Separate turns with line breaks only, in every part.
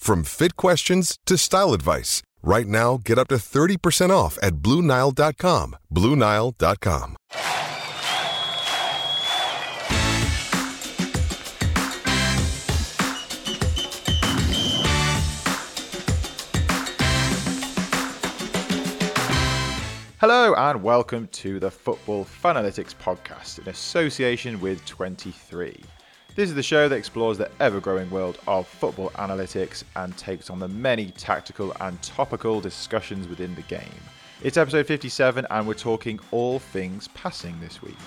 from fit questions to style advice. Right now, get up to 30% off at BlueNile.com. BlueNile.com.
Hello and welcome to the Football Fanalytics podcast in association with 23. This is the show that explores the ever growing world of football analytics and takes on the many tactical and topical discussions within the game. It's episode 57 and we're talking all things passing this week.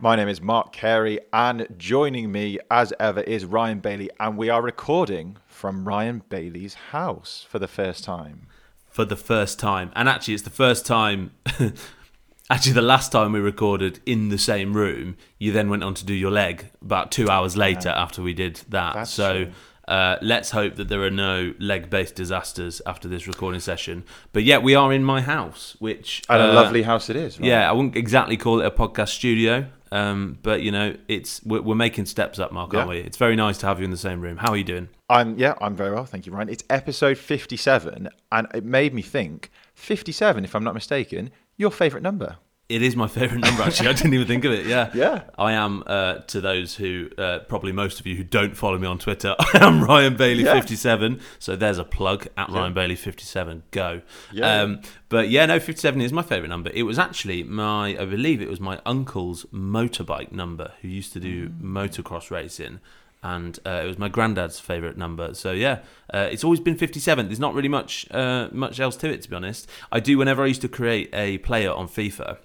My name is Mark Carey and joining me as ever is Ryan Bailey and we are recording from Ryan Bailey's house for the first time.
for the first time. And actually, it's the first time. actually, the last time we recorded in the same room, you then went on to do your leg about two hours later after we did that.
That's
so. Uh, let's hope that there are no leg-based disasters after this recording session. But yeah, we are in my house, which
And a
uh,
lovely house it is. Right?
Yeah, I wouldn't exactly call it a podcast studio, um, but you know, it's we're, we're making steps up, Mark, aren't
Yeah.
we? It's very nice to have you in the same room. How are you doing?
I'm yeah, I'm very well, thank you, Ryan. It's episode 57, and it made me think 57, if I'm not mistaken, your favourite number.
It is my favourite number, actually. I didn't even think of it. Yeah.
Yeah.
I am, uh, to those who, uh, probably most of you who don't follow me on Twitter, I am Ryan Bailey57. So there's a plug at Ryan Bailey57. Go.
Yeah.
Um, but yeah, no, 57 is my favourite number. It was actually my, I believe it was my uncle's motorbike number who used to do motocross racing. And uh, it was my granddad's favourite number. So yeah, uh, it's always been 57. There's not really much uh, much else to it, to be honest. I do whenever I used to create a player on FIFA.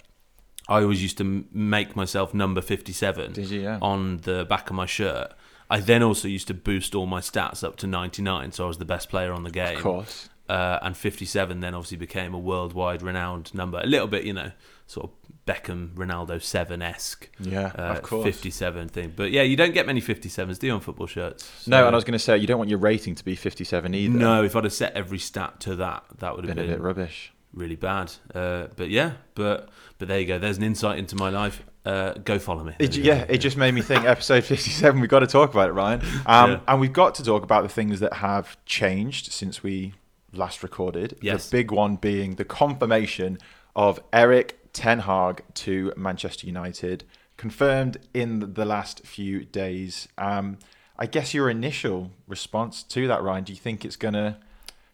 I always used to m- make myself number 57
Did you? Yeah.
on the back of my shirt. I then also used to boost all my stats up to 99, so I was the best player on the game.
Of course.
Uh, and 57 then obviously became a worldwide renowned number. A little bit, you know, sort of Beckham, Ronaldo 7 esque.
Yeah, of course.
57 thing. But yeah, you don't get many 57s, do you, on football shirts?
No, and I was going to say, you don't want your rating to be 57 either.
No, if I'd have set every stat to that, that would have
Been a bit rubbish.
really bad. Uh, but yeah, but but there you go. There's an insight into my life. Uh, go follow me.
It,
There you go.
yeah, it just made me think episode 57, we've got to talk about it, Ryan. Um,
Yeah.
And we've got to talk about the things that have changed since we last recorded.
Yes.
The big one being the confirmation of Erik Ten Hag to Manchester United, confirmed in the last few days. Um, I guess your initial response to that, Ryan, do you think it's going to.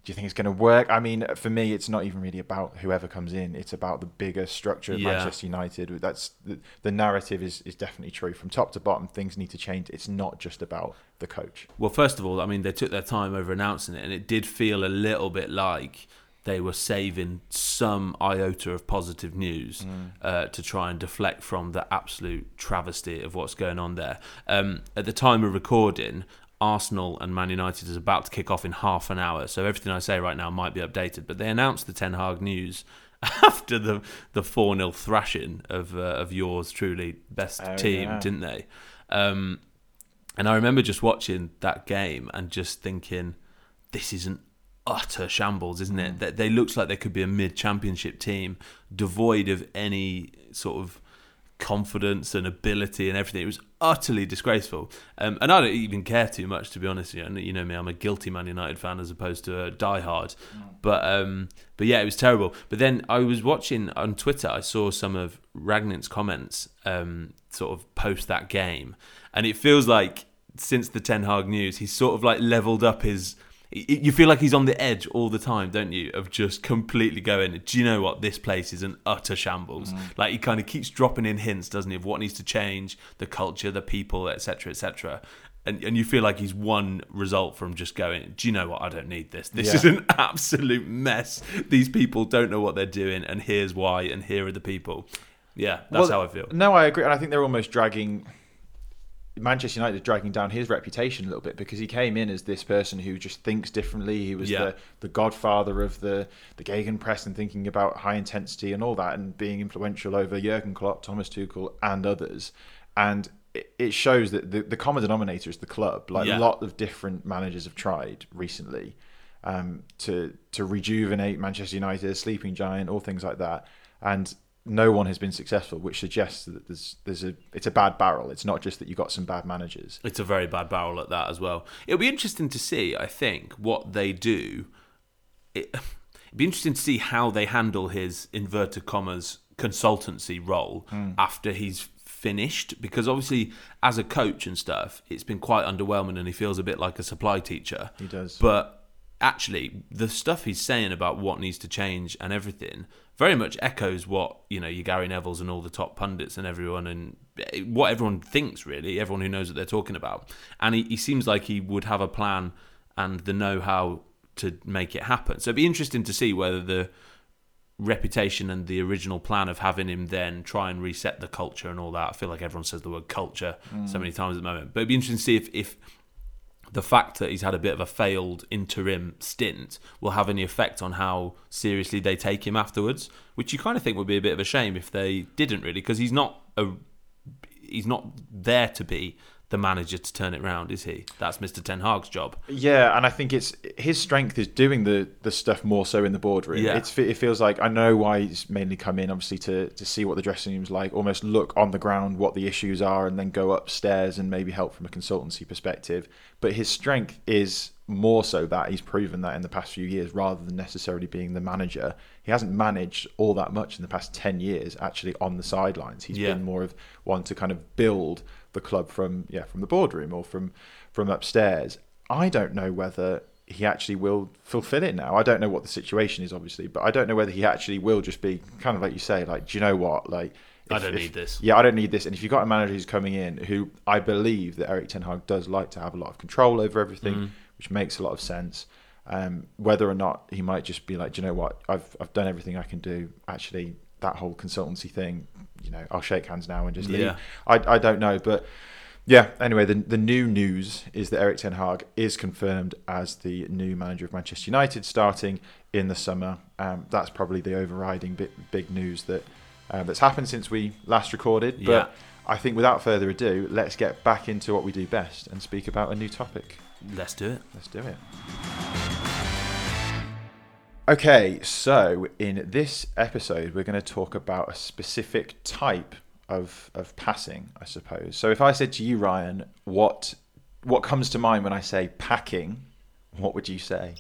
Do you think it's going to work? I mean, for me, it's not even really about whoever comes in. It's about the bigger structure of
Yeah.
Manchester United. That's the, the narrative is, is definitely true. From top to bottom, things need to change. It's not just about the coach.
Well, first of all, I mean, they took their time over announcing it, and it did feel a little bit like they were saving some iota of positive news uh, to try and deflect from the absolute travesty of what's going on there. Um, at the time of recording, Arsenal and Man United is about to kick off in half an hour, so everything I say right now might be updated. But they announced the Ten Hag news after the the four 0 thrashing of uh, of yours truly best
Oh,
team,
yeah.
didn't they? Um, and I remember just watching that game and just thinking, this is an utter shambles, isn't it? That they looked like they could be a mid-championship team, devoid of any sort of confidence and ability and everything. It was utterly disgraceful. Um, and I don't even care too much, to be honest. You know, you know me, I'm a guilty Man United fan as opposed to a diehard. But um, but yeah, it was terrible. But then I was watching on Twitter, I saw some of Rangnick's comments um, sort of post that game. And it feels like since the Ten Hag news, he's sort of like leveled up his you feel like he's on the edge all the time, don't you? Of just completely going, do you know what? This place is an utter shambles. Mm. Like he kind of keeps dropping in hints, doesn't he, of what needs to change, the culture, the people, etc., etc. And and you feel like he's one result from just going, do you know what? I don't need this. This yeah. is an absolute mess. These people don't know what they're doing, and here's why, and here are the people. Yeah, that's well, how I feel.
No, I agree, and I think they're almost dragging Manchester United is dragging down his reputation a little bit because he came in as this person who just thinks differently. He was yeah. the, the godfather of the the Gegenpress and thinking about high intensity and all that, and being influential over Jurgen Klopp, Thomas Tuchel, and others. And it, it shows that the, the common denominator is the club. Like yeah. a lot of different managers have tried recently um, to to rejuvenate Manchester United, sleeping giant, all things like that. And no one has been successful, which suggests that there's there's a it's a bad barrel. It's not just that you got some bad managers.
It's a very bad barrel at that as well. It'll be interesting to see, I think, what they do. It, it'd be interesting to see how they handle his inverted commas consultancy role mm. after he's finished because obviously as a coach and stuff it's been quite underwhelming and he feels a bit like a supply teacher
he does
but actually the stuff he's saying about what needs to change and everything very much echoes what you know your Gary Neville's and all the top pundits and everyone and what everyone thinks really everyone who knows what they're talking about. And he, he seems like he would have a plan and the know-how to make it happen. So it'd be interesting to see whether the reputation and the original plan of having him then try and reset the culture and all that. I feel like everyone says the word culture mm. so many times at the moment. But it'd be interesting to see if, if the fact that he's had a bit of a failed interim stint will have any effect on how seriously they take him afterwards, which you kind of think would be a bit of a shame if they didn't really, because he's not a he's not there to be the manager to turn it round, is he? That's Mr. Ten Hag's job.
Yeah, and I think it's his strength is doing the the stuff more so in the boardroom. Yeah. It's, it feels like I know why he's mainly come in, obviously to to see what the dressing room's like, almost look on the ground what the issues are, and then go upstairs and maybe help from a consultancy perspective. But his strength is more so that he's proven that in the past few years, rather than necessarily being the manager. He hasn't managed all that much in the past ten years, actually on the sidelines. He's yeah. been more of one to kind of build the club from yeah from the boardroom or from from upstairs. I don't know whether he actually will fulfill it now. I don't know what the situation is, obviously, but I don't know whether he actually will just be kind of like you say, like, do you know what, like.
If, I don't if, need this.
Yeah, I don't need this. And if you've got a manager who's coming in, who I believe that Erik Ten Hag does like to have a lot of control over everything, mm. which makes a lot of sense. Um, whether or not he might just be like, do you know what, I've I've done everything I can do. Actually, that whole consultancy thing, you know, I'll shake hands now and just leave. Yeah. I, I don't know, but yeah. Anyway, the the new news is that Erik Ten Hag is confirmed as the new manager of Manchester United, starting in the summer. Um, that's probably the overriding big, big news that uh, that's happened since we last recorded. But yeah. I think without further ado, let's get back into what we do best and speak about a new topic.
Let's do it.
Let's do it. Okay, so in this episode, we're going to talk about a specific type of of passing, I suppose. So if I said to you, Ryan, what what comes to mind when I say packing, what would you say?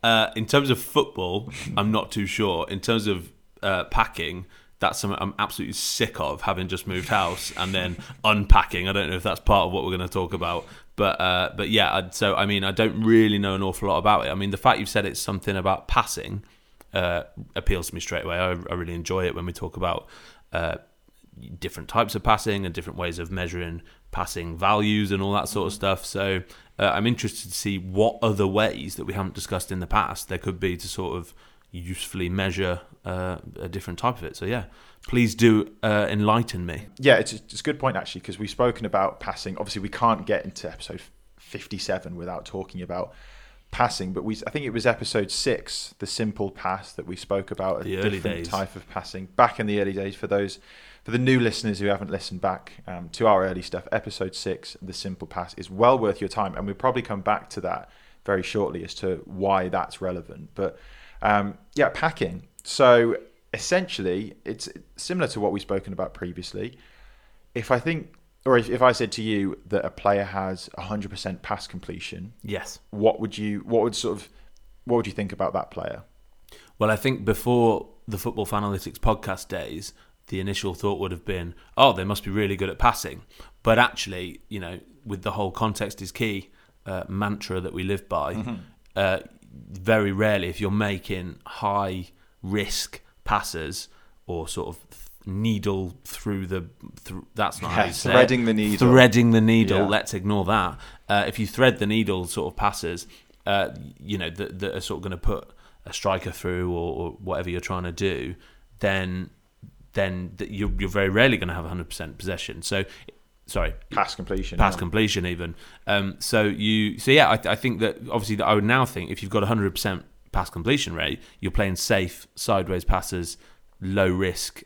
Uh, in terms of football, I'm not too sure. In terms of uh, packing, that's something I'm absolutely sick of having just moved house and then unpacking. I don't know if that's part of what we're going to talk about, but uh, but yeah. I'd, so I mean, I don't really know an awful lot about it. I mean, the fact you've said it's something about passing uh, appeals to me straight away. I, I, really enjoy it when we talk about uh, different types of passing and different ways of measuring passing values and all that sort of stuff. So uh, I'm interested to see what other ways that we haven't discussed in the past there could be to sort of usefully measure uh, a different type of it. So yeah, please do uh, enlighten me.
Yeah, it's, it's a good point actually because we've spoken about passing. Obviously, we can't get into episode 57 without talking about passing. But we, I think it was episode six, the simple pass that we spoke about
the
a
early
different
days.
type of passing back in the early days. For those, for the new listeners who haven't listened back um, to our early stuff, episode six, the simple pass is well worth your time, and we'll probably come back to that very shortly as to why that's relevant. But um, yeah, packing. So essentially, it's similar to what we've spoken about previously. If I think, or if, if I said to you that a player has 100% pass completion,
Yes.
what would you, what would sort of, what would you think about that player?
Well, I think before the Football Fanalytics podcast days, the initial thought would have been, oh, they must be really good at passing. But actually, you know, with the whole context is key uh, mantra that we live by, uh, very rarely, if you're making high risk passes or sort of needle through the through, that's not how you say it.
threading the needle.
threading the needle
Yeah.
let's ignore that uh, if you thread the needle sort of passes uh, you know that, that are sort of going to put a striker through or, or whatever you're trying to do then then you're, you're very rarely going to have 100% possession so sorry
Pass completion.
pass
yeah.
completion even. Um, so you, so yeah, I, I think that obviously that I would now think if you've got a hundred percent pass completion rate, you're playing safe sideways passes, low risk,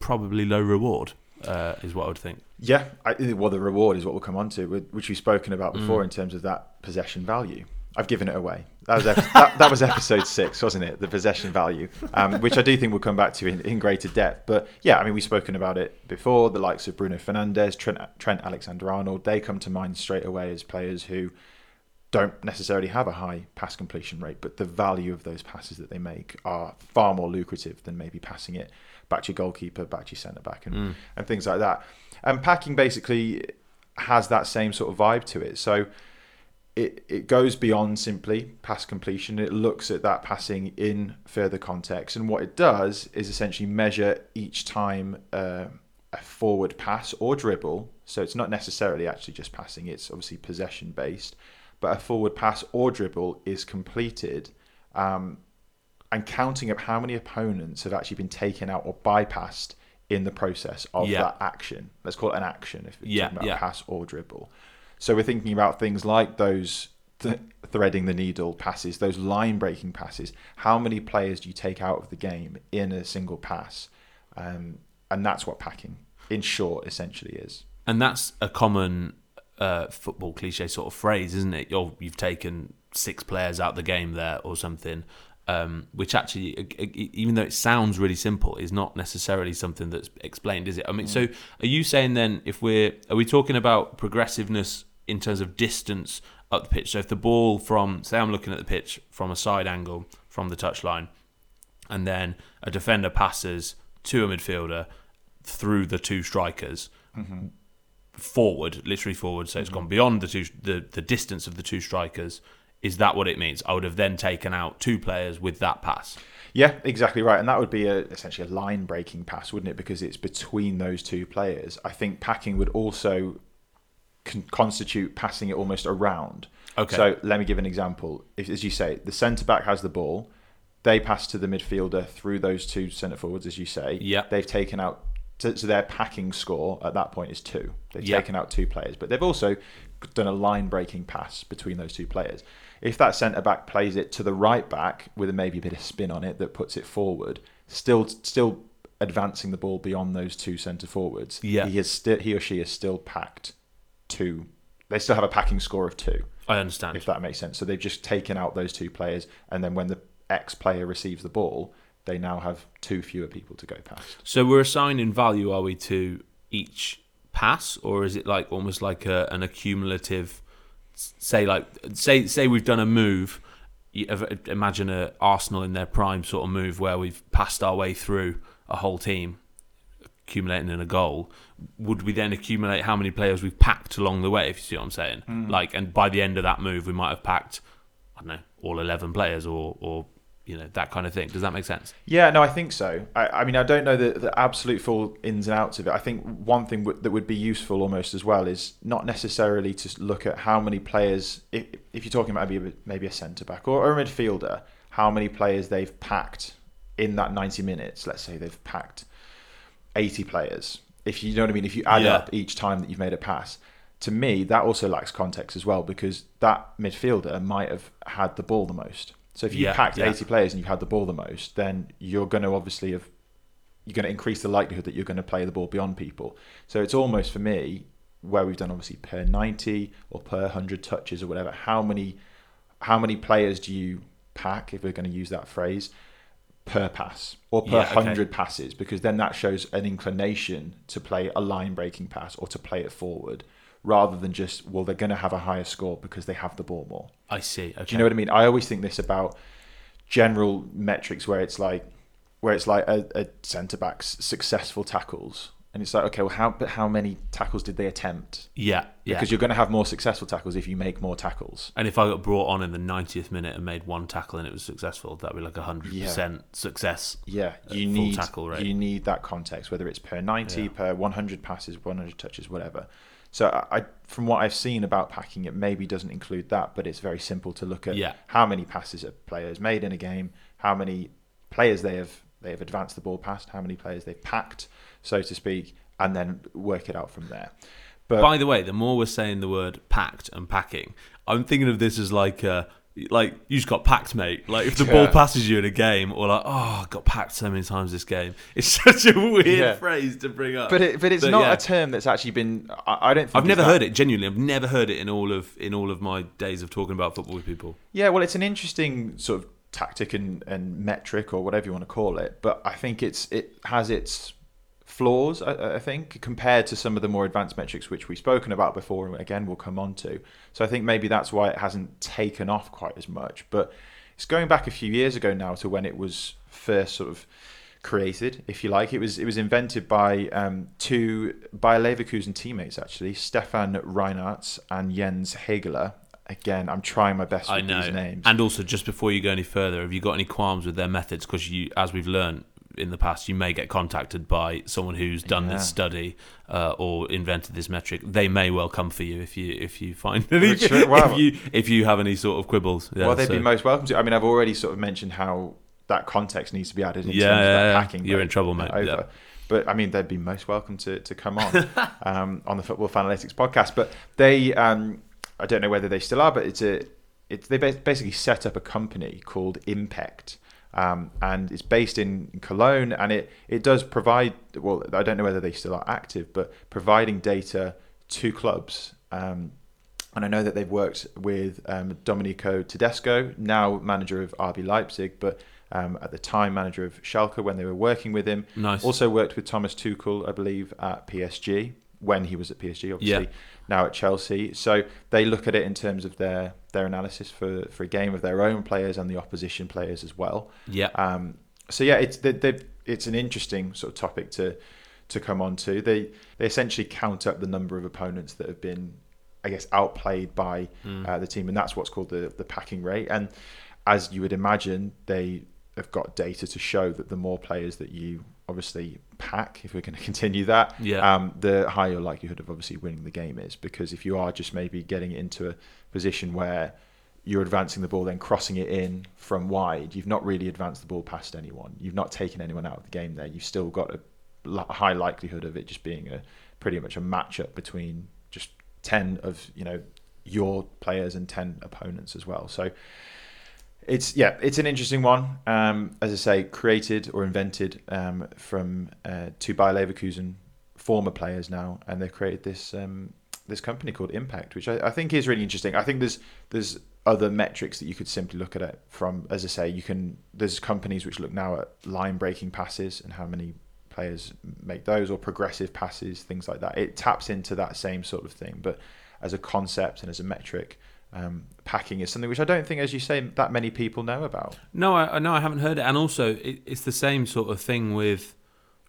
probably low reward. Uh, is what I would think.
Yeah, I, well, the reward is what we'll come on to, which we've spoken about
Mm.
before in terms of that possession value. I've given it away. That was ep- that, that was episode six, wasn't it? The possession value, um, which I do think we'll come back to in, in greater depth. But yeah, I mean, we've spoken about it before. The likes of Bruno Fernandes, Trent, Trent Alexander-Arnold, they come to mind straight away as players who don't necessarily have a high pass completion rate, but the value of those passes that they make are far more lucrative than maybe passing it back to your goalkeeper, back to your centre back, and, and things like that. And packing basically has that same sort of vibe to it. So it, it goes beyond simply pass completion. It looks at that passing in further context. And what it does is essentially measure each time uh, a forward pass or dribble. So it's not necessarily actually just passing, it's obviously possession based. But a forward pass or dribble is completed um, and counting up how many opponents have actually been taken out or bypassed in the process of
Yeah.
that action. Let's call it an action if we're
Yeah,
talking about
yeah.
pass or dribble. So we're thinking about things like those th- threading the needle passes, those line breaking passes. How many players do you take out of the game in a single pass? Um, and that's what packing, in short, essentially is.
And that's a common uh, football cliche sort of phrase, isn't it? You're, you've taken six players out of the game there or something, um, which actually, even though it sounds really simple, is not necessarily something that's explained, is it? I mean, so mm. are you saying then if we're are we talking about progressiveness in terms of distance up the pitch? So if the ball from say I'm looking at the pitch from a side angle from the touchline, and then a defender passes to a midfielder through the two strikers mm-hmm. forward, literally forward, so it's mm-hmm. gone beyond the two the, the distance of the two strikers. Is that what it means? I would have then taken out two players with that pass.
Yeah, exactly right. And that would be a, essentially a line breaking pass, wouldn't it? Because it's between those two players. I think packing would also con- constitute passing it almost around.
Okay.
So let me give an example. If, as you say, the centre back has the ball, they pass to the midfielder through those two centre forwards, as you say.
Yeah.
They've taken out. So, so their packing score at that point is two. They've
Yeah.
taken out two players, but they've also done a line breaking pass between those two players. If that centre back plays it to the right back with a maybe a bit of spin on it that puts it forward, still still advancing the ball beyond those two centre forwards,
Yeah.
he is still he or she is still packed two. They still have a packing score of two
I understand.
if that makes sense. So they've just taken out those two players, and then when the X player receives the ball, they now have two fewer people to go past.
So we're assigning value, are we, to each pass, or is it like almost like a, an accumulative? Say, like say say we've done a move. Imagine a Arsenal in their prime sort of move where we've passed our way through a whole team, accumulating in a goal. Would we then accumulate how many players we've packed along the way? If you see what I'm saying, hmm. like, and by the end of that move, we might have packed, I don't know, all eleven players, or or you know that kind of thing. Does that make sense?
Yeah, no, I think so. I, I mean, I don't know the, the absolute full ins and outs of it. I think one thing w- that would be useful almost as well is not necessarily to look at how many players, if, if you're talking about maybe a, maybe a centre back or, or a midfielder, how many players they've packed in that 90 minutes. Let's say they've packed 80 players. If you know what I mean, if you add
Yeah.
up each time that you've made a pass, to me that also lacks context as well because that midfielder might have had the ball the most. So if you
Yeah,
packed
yeah.
80 players and you've had the ball the most, then you're going to obviously have you're going to increase the likelihood that you're going to play the ball beyond people. So it's almost for me where we've done obviously per 90 or per 100 touches or whatever. How many how many players do you pack if we're going to use that phrase per pass or per
Yeah, okay.
100 passes because then that shows an inclination to play a line breaking pass or to play it forward rather than just well they're going to have a higher score because they have the ball more.
I see. Okay.
Do you know what I mean? I always think this about general metrics where it's like where it's like a, a centre back's successful tackles, and it's like okay, well, how but how many tackles did they attempt?
Yeah, yeah.
Because you're going to have more successful tackles if you make more tackles.
and if I got brought on in the 90th minute and made one tackle and it was successful, that'd be like a hundred percent success.
Yeah, uh, you
full
need
tackle rate.
you need that context, whether it's per ninety, per one hundred passes, one hundred touches, whatever. So I, I, from what I've seen about packing, it maybe doesn't include that, but it's very simple to look at
Yeah.
how many passes a player has made in a game, how many players they have they have advanced the ball past, how many players they've packed, so to speak, and then work it out from there. But
By the way, the more we're saying the word packed and packing, I'm thinking of this as like uh like you just got packed, mate. Like if the ball passes you in a game, or like oh, I got packed so many times this game. It's such a weird
Yeah.
phrase to bring up.
but it, but it's not
yeah.
a term that's actually been. I, I don't. Think
I've never
that-
heard it. Genuinely, I've never heard it in all of in all of my days of talking about football with people.
Yeah, well, it's an interesting sort of tactic and, and metric or whatever you want to call it, but I think it's it has its flaws. I, I think compared to some of the more advanced metrics which we've spoken about before, and again we'll come on to. So I think maybe that's why it hasn't taken off quite as much. But it's going back a few years ago now to when it was first sort of created, if you like. It was it was invented by um, two Bayer Leverkusen teammates actually, Stefan Reinartz and Jens Hegeler. Again, I'm trying my best with
I know.
these names.
And also, just before you go any further, have you got any qualms with their methods? Because you, as we've learned in the past, you may get contacted by someone who's done
Yeah.
this study uh, or invented this metric. They may well come for you if you if you find any,
wow.
if you if you have any sort of quibbles. Yeah,
well, they'd
so-
be most welcome to. I mean, I've already sort of mentioned how that context needs to be added in
Yeah,
terms of that packing.
You're in trouble, mate.
Over.
Yeah.
But I mean, they'd be most welcome to, to come on um, on the Football Fanalytics podcast. But they, um, I don't know whether they still are, but it's a, it's they basically set up a company called Impect. Um, and it's based in Cologne, and it, it does provide. Well, I don't know whether they still are active, but providing data to clubs um, and I know that they've worked with um, Domenico Tedesco, now manager of RB Leipzig, but um, at the time manager of Schalke when they were working with him.
Nice.
Also worked with Thomas Tuchel, I believe, at PSG when he was at PSG, obviously.
Yeah.
Now at Chelsea, so they look at it in terms of their their analysis for for a game of their own players and the opposition players as well.
Yeah.
Um, so yeah, it's they, they, it's an interesting sort of topic to to come on to. They they essentially count up the number of opponents that have been, I guess, outplayed by uh, the team, and that's what's called the the packing rate. And as you would imagine, they have got data to show that the more players that you obviously pack, if we're going to continue that,
Yeah.
um, the higher likelihood of obviously winning the game is. Because if you are just maybe getting into a position where you're advancing the ball, then crossing it in from wide, you've not really advanced the ball past anyone. You've not taken anyone out of the game there. You've still got a high likelihood of it just being a pretty much a matchup between just 10 of, you know, your players and 10 opponents as well. So it's yeah, it's an interesting one. Um, as I say, created or invented um, from uh, two Bayer Leverkusen former players now, and they've created this um, this company called Impect, which I, I think is really interesting. I think there's there's other metrics that you could simply look at it from. As I say, you can there's companies which look now at line breaking passes and how many players make those or progressive passes, things like that. It taps into that same sort of thing, but as a concept and as a metric. Um, packing is something which I don't think, as you say, that many people know about.
No, I I- no, I haven't heard it. And also, it, it's the same sort of thing with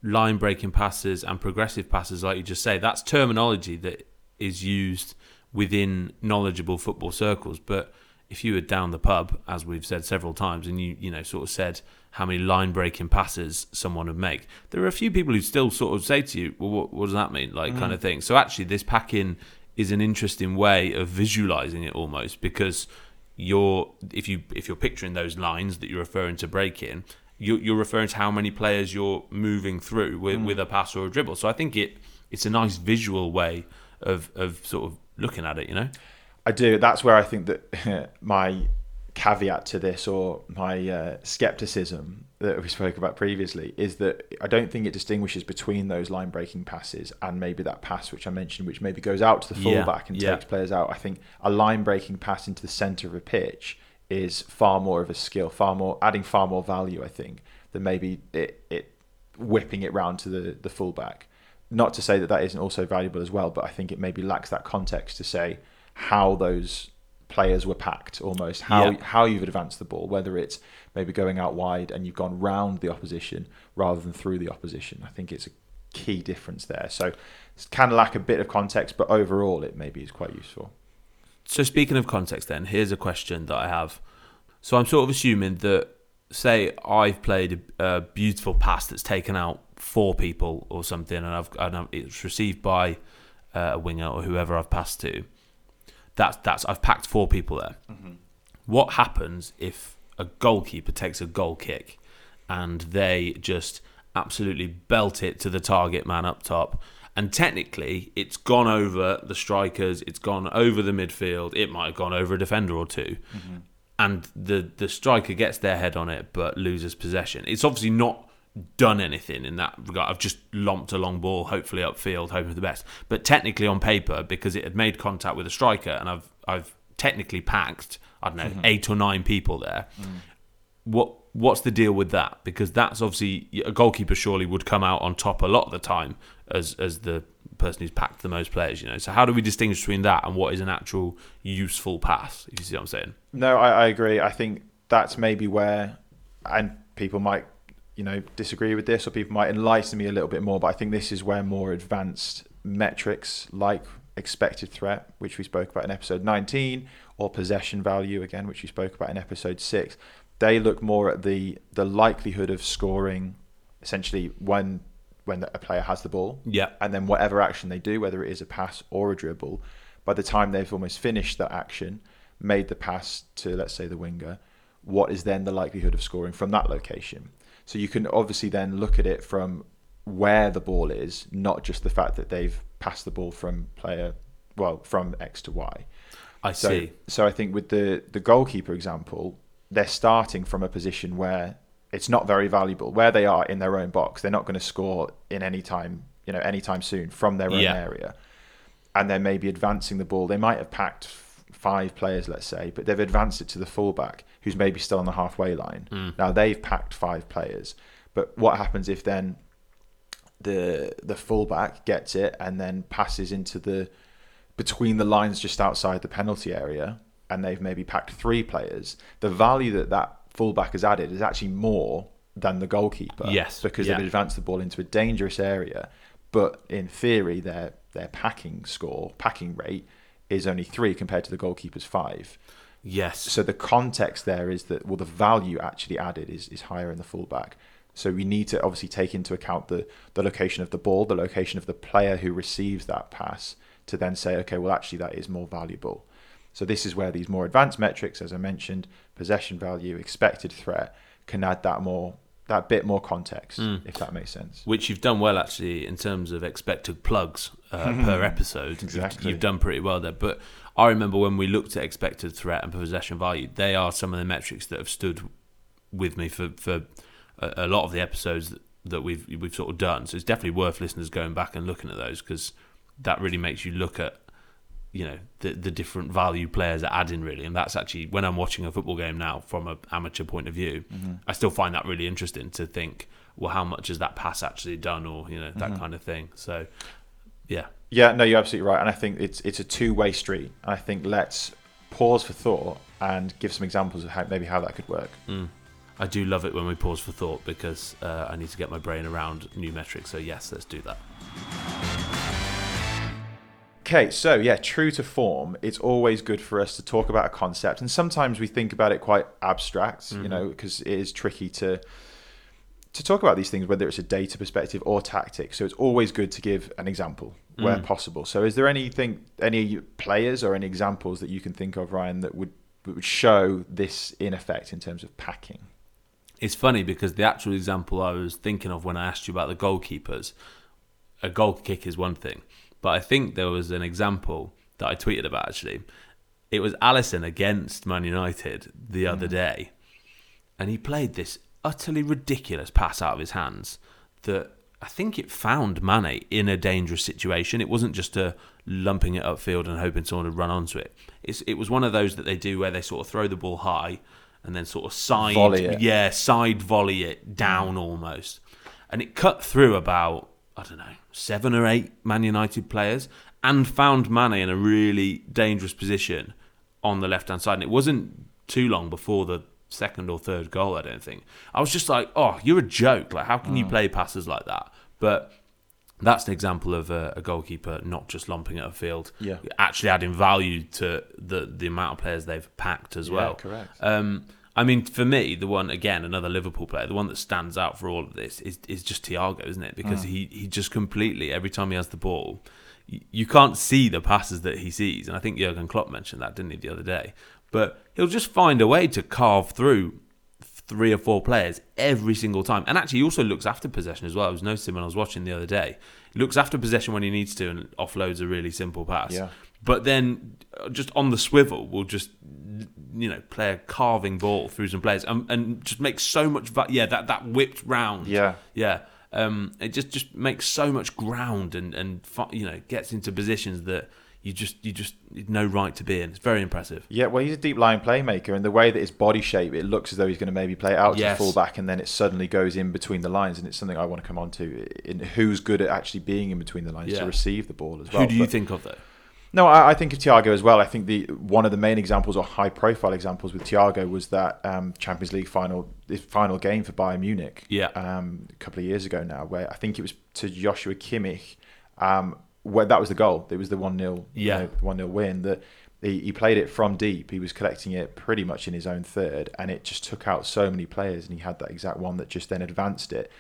line breaking passes and progressive passes, like you just say. That's terminology that is used within knowledgeable football circles. But if you were down the pub, as we've said several times, and you you know sort of said how many line breaking passes someone would make, there are a few people who still sort of say to you, "Well, what, what does that mean?" Like kind of thing. So actually, this packing is an interesting way of visualizing it almost because you're if you if you're picturing those lines that you're referring to breaking, you're, you're referring to how many players you're moving through with, mm. with a pass or a dribble. So I think it it's a nice visual way of of sort of looking at it. You know,
I do. That's where I think that my caveat to this or my uh, skepticism that we spoke about previously is that I don't think it distinguishes between those line breaking passes and maybe that pass which I mentioned, which maybe goes out to the
Yeah,
fullback and
yeah.
takes players out. I think a line breaking pass into the centre of a pitch is far more of a skill, far more adding far more value. I think than maybe it, it whipping it round to the the fullback. Not to say that that isn't also valuable as well, but I think it maybe lacks that context to say how those players were packed almost how
Yeah.
how you've advanced the ball whether it's maybe going out wide and you've gone round the opposition rather than through the opposition i think it's a key difference there so it can lack a bit of context but overall it maybe is quite useful
So speaking of context, then here's a question that I have. So I'm sort of assuming that, say, I've played a, a beautiful pass that's taken out four people or something, and I've and I've- it's received by uh, a winger or whoever I've passed to. That's that's I've packed four people there. Mm-hmm. What happens if a goalkeeper takes a goal kick and they just absolutely belt it to the target man up top? And technically, it's gone over the strikers, it's gone over the midfield, it might have gone over a defender or 2 mm-hmm. and the the striker gets their head on it but loses possession. It's obviously not done anything in that regard. I've just lomped a long ball, hopefully upfield, hoping for the best. But technically, on paper, because it had made contact with a striker, and I've I've technically packed I don't know mm-hmm. eight or nine people there. Mm. What what's the deal with that? Because that's obviously a goalkeeper surely would come out on top a lot of the time as as the person who's packed the most players. You know, so how do we distinguish between that and what is an actual useful pass? If you see what I'm saying?
No, I, I agree. I think that's maybe where, and people might, you know, disagree with this, or people might enlighten me a little bit more. But I think this is where more advanced metrics like expected threat, which we spoke about in episode 19, or possession value again, which we spoke about in episode six, they look more at the the likelihood of scoring, essentially when when a player has the ball,
Yeah.
and then whatever action they do, whether it is a pass or a dribble, by the time they've almost finished that action, made the pass to let's say the winger, what is then the likelihood of scoring from that location? So you can obviously then look at it from where the ball is, not just the fact that they've passed the ball from player, well, from X to Y.
I
So,
see.
so I think with the the goalkeeper example, they're starting from a position where it's not very valuable. Where they are in their own box, they're not going to score in any time, you know, anytime soon from their own
Yeah.
area. And they're maybe advancing the ball. They might have packed five players, let's say, but they've advanced it to the fullback, who's maybe still on the halfway line. Hmm. Now they've packed five players, but what happens if then the the fullback gets it and then passes into the between the lines just outside the penalty area and they've maybe packed three players the value that that fullback has added is actually more than the goalkeeper
Yes,
because
yeah.
they've advanced the ball into a dangerous area but in theory their their packing score packing rate is only 3 compared to the goalkeeper's 5
Yes.
so the context there is that well the value actually added is, is higher in the fullback. So we need to obviously take into account the the location of the ball, the location of the player who receives that pass to then say, okay, well actually that is more valuable. So this is where these more advanced metrics, as I mentioned, possession value, expected threat, can add that more that bit more context, mm. if that makes sense.
which you've done well actually in terms of expected plugs uh, per mm-hmm. episode. You've-
Exactly.
You've, done pretty well there. But I remember when we looked at expected threat and possession value, they are some of the metrics that have stood with me for, for a, a lot of the episodes that, that we've we've sort of done. So it's definitely worth listeners going back and looking at those because that really makes you look at you know the the different value players are adding really and that's actually when i'm watching a football game now from an amateur point of view mm-hmm. i still find that really interesting to think well how much has that pass actually done or you know that mm-hmm. kind of thing so yeah
Yeah, no, you're absolutely right, and I think it's it's a two way street. I think let's pause for thought and give some examples of how maybe how that could work.
i do love it when we pause for thought because uh, i need to get my brain around new metrics so yes let's do that
Okay, so yeah, true to form, it's always good for us to talk about a concept, and sometimes we think about it quite abstract, you know, because it is tricky to to talk about these things, whether it's a data perspective or tactics. So it's always good to give an example where mm. possible. So is there anything, any players or any examples that you can think of, Ryan, that would would show this in effect in terms of packing?
It's funny because the actual example I was thinking of when I asked you about the goalkeepers, a goal kick is one thing, but I think there was an example that I tweeted about actually. It was Alisson against Man United the other mm. day, and he played this utterly ridiculous pass out of his hands that I think it found Mane in a dangerous situation. It wasn't just a lumping it upfield and hoping someone would run onto it. It's, it was one of those that they do where they sort of throw the ball high and then sort of side
Volley it.
yeah side volley it down almost, and it cut through about I don't know seven or eight Man United players and found Mane in a really dangerous position on the left hand side. And it wasn't too long before the second or third goal. I don't think I was just like, oh, you're a joke. Like, how can
Mm.
you play passes like that? But that's an example of a, a goalkeeper not just lumping at a field,
Yeah.
actually adding value to the the amount of players they've packed as
Yeah,
well.
correct.
Um, I mean, for me, the one again, another Liverpool player, the one that stands out for all of this is is just Thiago, isn't it? Because
Mm.
he he just completely every time he has the ball, you, you can't see the passes that he sees, and I think Jurgen Klopp mentioned that, didn't he, the other day? But he'll just find a way to carve through three or four players every single time. And actually, he also looks after possession as well. I was noticing when I was watching the other day. He looks after possession when he needs to and offloads a really simple pass.
Yeah.
But then, uh, just on the swivel, will just you know play a carving ball through some players and, and just make so much. Va- yeah, that that whipped round.
Yeah.
yeah. Um, it just just makes so much ground and and you know gets into positions that you just you just no right to be in. It's very impressive.
Yeah, well, he's a deep-lying playmaker, and the way that his body shape, it looks as though he's going to maybe play out
Yes.
to fullback, and then it suddenly goes in between the lines, and it's something I want to come on to. In who's good at actually being in between the lines
Yeah.
to receive the ball as well.
Who do you
But-
think of though?
No, I, I think of Thiago as well. I think the one of the main examples or high-profile examples with Thiago was that um, Champions League final, final game for Bayern Munich.
Yeah.
um, a couple of years ago now, where I think it was to Joshua Kimmich. Um, where that was the goal. It was the one 0
Yeah.
one 0 win. That he, he played it from deep. He was collecting it pretty much in his own third, and it just took out so many players. And he had that exact one that just then advanced it.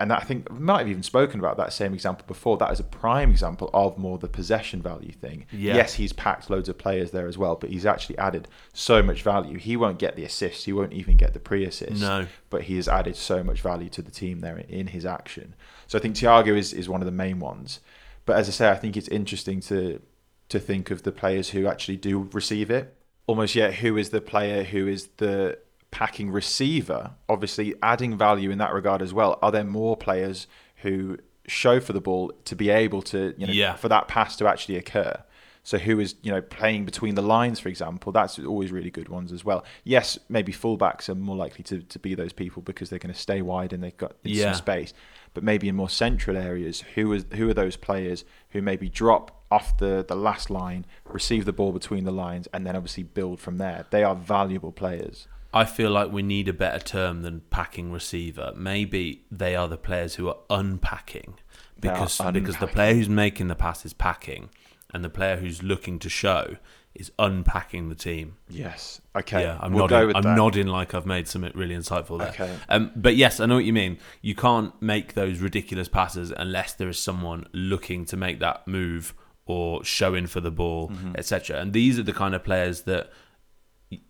And I think we might have even spoken about that same example before. That is a prime example of more the possession value thing.
Yeah.
Yes, he's packed loads of players there as well, but he's actually added so much value. He won't get the assists. He won't even get the pre-assist.
No.
but he has added so much value to the team there in his action. So I think Thiago is, is one of the main ones. But as I say, I think it's interesting to to think of the players who actually do receive it. Almost yet, who is the player who is the packing receiver? Obviously, adding value in that regard as well. Are there more players who show for the ball to be able to, you know,
Yeah.
for that pass to actually occur? So who is you know playing between the lines, for example? That's always really good ones as well. Yes, maybe fullbacks are more likely to, to be those people because they're going to stay wide and they've got
Yeah.
some space. But maybe in more central areas, who is who are those players who maybe drop off the, the last line, receive the ball between the lines, and then obviously build from there? They are valuable players.
I feel like we need a better term than packing receiver. Maybe they are the players who are unpacking
They are
because because the player who's making the pass is packing, and the player who's looking to show is unpacking the team.
Yes. Okay.
Yeah, I'm
we'll
nodding. I'm
that.
nodding like I've made something really insightful there.
Okay.
Um, but yes, I know what you mean. You can't make those ridiculous passes unless there is someone looking to make that move or showing for the ball,
Mm-hmm.
etc. And these are the kind of players that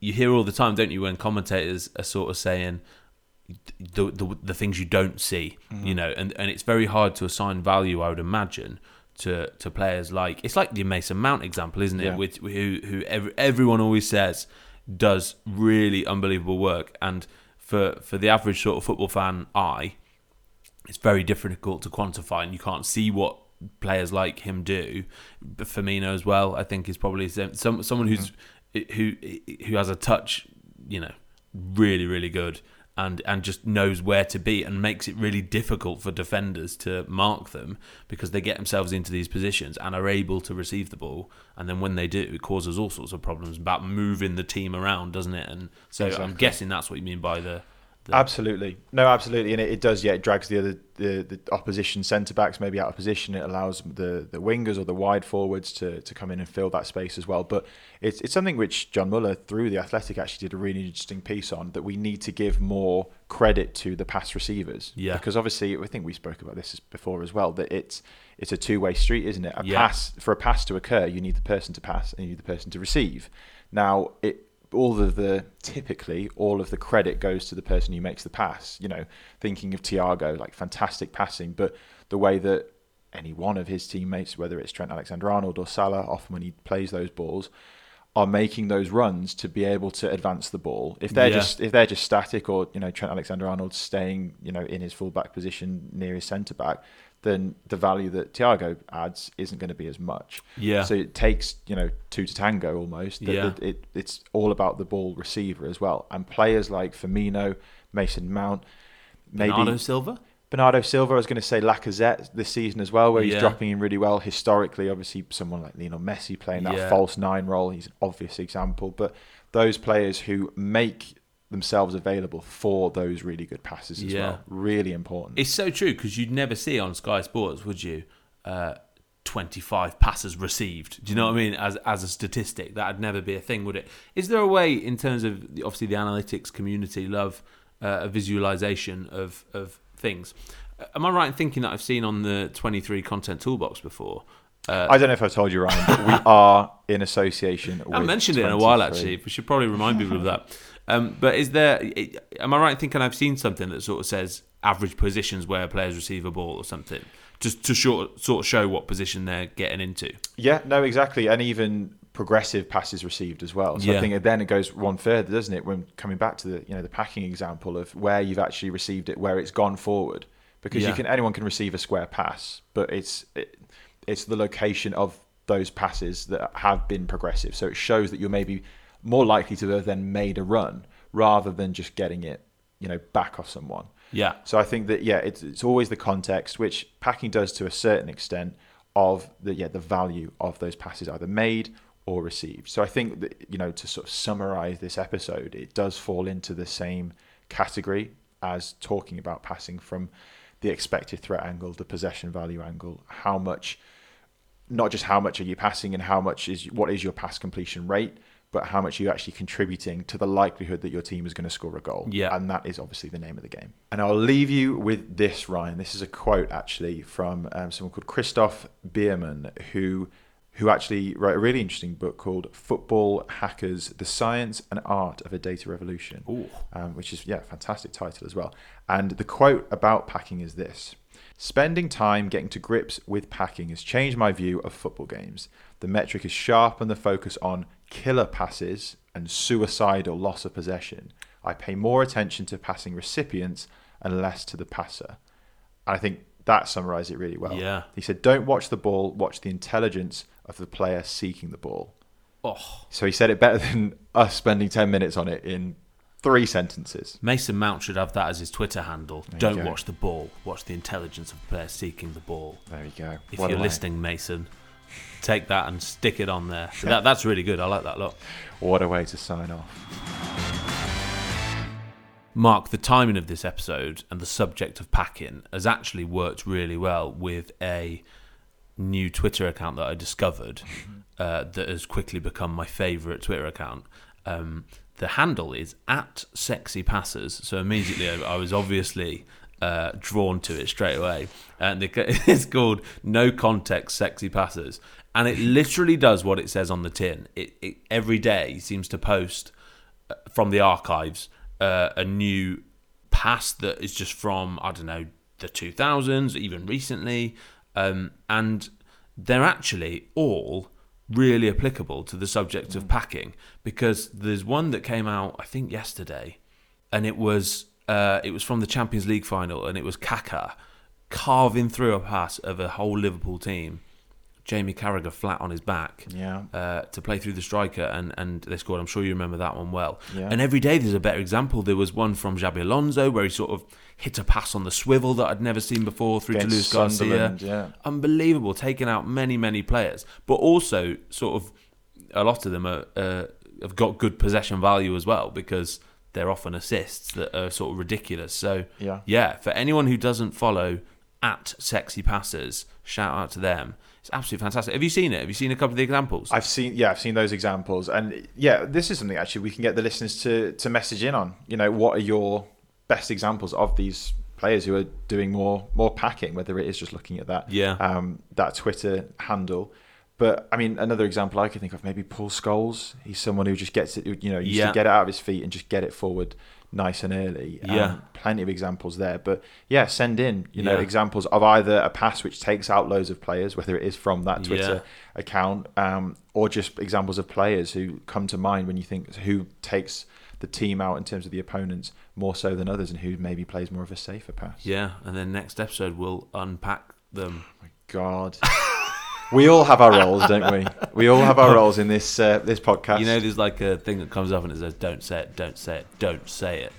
you hear all the time, don't you? When commentators are sort of saying the the, the things you don't see,
Mm-hmm.
you know, and and it's very hard to assign value. I would imagine. To, to players like it's like the Mason Mount example, isn't it?
Yeah.
With who who every, everyone always says does really unbelievable work, and for for the average sort of football fan I it's very difficult to quantify, and you can't see what players like him do. But Firmino as well, I think, is probably some some- someone who's mm. who who has a touch, you know, really really good, and and just knows where to be, and makes it really difficult for defenders to mark them because they get themselves into these positions and are able to receive the ball, and then when they do, it causes all sorts of problems about moving the team around, doesn't it? And so I'm guessing that's what you mean by the. The
Absolutely, no, absolutely, and it, it does. Yeah, it drags the other the, the opposition centre backs maybe out of position. It allows the, the wingers or the wide forwards to, to come in and fill that space as well. But it's it's something which John Muller through the Athletic actually did a really interesting piece on that we need to give more credit to the pass receivers.
Yeah.
because obviously I think we spoke about this before as well that it's it's a two way street, isn't it? A
Yeah.
pass for a pass to occur, you need the person to pass and you need the person to receive. Now it all of the typically all of the credit goes to the person who makes the pass. You know, thinking of Thiago, like fantastic passing, but the way that any one of his teammates, whether it's Trent Alexander-Arnold or Salah, often when he plays those balls, are making those runs to be able to advance the ball. If they're
Yeah.
just if they're just static, or you know Trent Alexander-Arnold staying you know in his fullback position near his centre back, then the value that Thiago adds isn't going to be as much.
Yeah.
So it takes you know two to tango almost. That-
Yeah.
that it, it's all about the ball receiver as well, and players like Firmino, Mason Mount, maybe
Bernardo Silva.
Bernardo Silva, I was going to say Lacazette this season as well, where he's
Yeah.
dropping in really well. Historically, obviously, someone like Lionel Messi playing that
Yeah.
false nine role, he's an obvious example. But those players who make themselves available for those really good passes as
Yeah.
well, really important.
It's so true because you'd never see on Sky Sports, would you? Uh, 25 passes received. Do you know what I mean? As as a statistic, that'd never be a thing, would it? Is there a way, in terms of obviously the analytics community love uh, a visualization of of things? Am I right in thinking that I've seen on the 23 content toolbox before? Uh,
I don't know if I've told you, Ryan, but we are in association.
I mentioned it in a while actually. We should probably remind people of that. Um, but is there? Am I right in thinking I've seen something that sort of says average positions where players receive a ball or something, just to short, sort of show what position they're getting into?
Yeah, no, exactly, and even progressive passes received as well. So
Yeah.
I think then it goes one further, doesn't it? When coming back to the you know the packing example of where you've actually received it, where it's gone forward, because you can anyone can receive a square pass, but it's it, it's the location of those passes that have been progressive. So it shows that you're maybe more likely to have then made a run rather than just getting it you know back off someone.
Yeah.
So I think that yeah, it's it's always the context, which packing does to a certain extent, of the yeah the value of those passes either made or received. So I think that you know to sort of summarize this episode, it does fall into the same category as talking about passing from the expected threat angle, the possession value angle, how much not just how much are you passing and how much is what is your pass completion rate, but how much are you actually contributing to the likelihood that your team is going to score a goal.
Yeah.
And that is obviously the name of the game. And I'll leave you with this, Ryan. This is a quote actually from um, someone called Christoph Biermann, who who actually wrote a really interesting book called Football Hackers: The Science and Art of a Data Revolution, um, which is yeah, fantastic title as well. And the quote about packing is this. Spending time getting to grips with packing has changed my view of football games. The metric is sharpened the focus on killer passes and suicidal loss of possession. I pay more attention to passing recipients and less to the passer. And I think that summarised it really well.
Yeah.
He said, Don't watch the ball, watch the intelligence of the player seeking the ball.
Oh,
So he said it better than us spending 10 minutes on it in three sentences.
Mason Mount should have that as his Twitter handle.
you
Don't watch the ball. Watch the intelligence of the player seeking the ball.
There you go.
If
What
you're listening, Mason, take that and stick it on there. That, that's really good. I like that lot.
What a way to sign off.
Mark, the timing of this episode and the subject of packing has actually worked really well with a new Twitter account that I discovered uh, that has quickly become my favourite Twitter account. Um, the handle is at sexy passers, so immediately I, I was obviously uh, drawn to it straight away. And it's called No Context Sexy Passers, and it literally does what it says on the tin. It, it every day seems to post uh, from the archives uh, a new pass that is just from I don't know the 2000s, even recently, um, and they're actually all really applicable to the subject of packing because there's one that came out I think yesterday, and it was uh, it was from the Champions League final, and it was Kaká carving through a pass of a whole Liverpool team. Jamie Carragher flat on his back
Yeah.
uh, to play through the striker, and, and they scored. I'm sure you remember that one well.
Yeah.
And every day there's a better example. There was one from Xabi Alonso where he sort of hit a pass on the swivel that I'd never seen before through to Luis
Against
Garcia.
Yeah.
Unbelievable, taking out many many players, but also sort of a lot of them are, uh, have got good possession value as well because they're often assists that are sort of ridiculous. So
Yeah.
yeah, for anyone who doesn't follow at Sexy Passers, shout out to them. It's absolutely fantastic. Have you seen it? Have you seen a couple of the examples?
I've seen, yeah, I've seen those examples, and yeah, this is something actually we can get the listeners to to message in on. You know, what are your best examples of these players who are doing more more packing? Whether it is just looking at that,
Yeah.
um, that Twitter handle. But I mean, another example I could think of maybe Paul Scholes. He's someone who just gets it, you know, used
Yeah.
to get it out of his feet and just get it forward nice and early. Um,
Yeah.
plenty of examples there. But yeah, send in you know
Yeah.
examples of either a pass which takes out loads of players, whether it is from that Twitter account, um, or just examples of players who come to mind when you think who takes the team out in terms of the opponents more so than others, and who maybe plays more of a safer pass.
Yeah, and then next episode we'll unpack them.
My God. We all have our roles, don't we? We all have our roles in this uh, this podcast.
You know, there's like a thing that comes up and it says, "Don't say it, don't say it, don't say it,"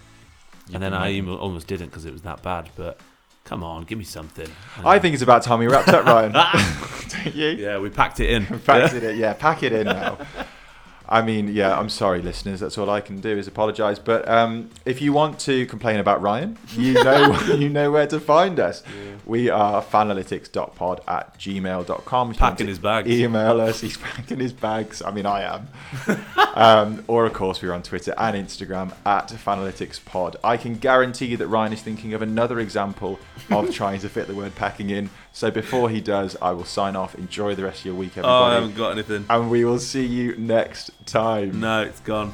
and then I even almost didn't because it was that bad. But come on, give me something.
I think it's about time we wrapped up, Ryan. don't you?
yeah, we packed it in.
Packed it in. Yeah, pack it in now. I mean, yeah, I'm sorry, listeners. That's all I can do is apologise. But um, if you want to complain about Ryan, you know you know where to find us. We are fanalytics.pod at gmail.com. If
Packing his bags.
Email us. He's packing his bags. I mean, I am. um, or, of course, we're on Twitter and Instagram at fanalyticspod. I can guarantee you that Ryan is thinking of another example of trying to fit the word packing in. So before he does, I will sign off. Enjoy the rest of your week, everybody.
Oh, I haven't got anything.
and we will see you next time.
No, it's gone.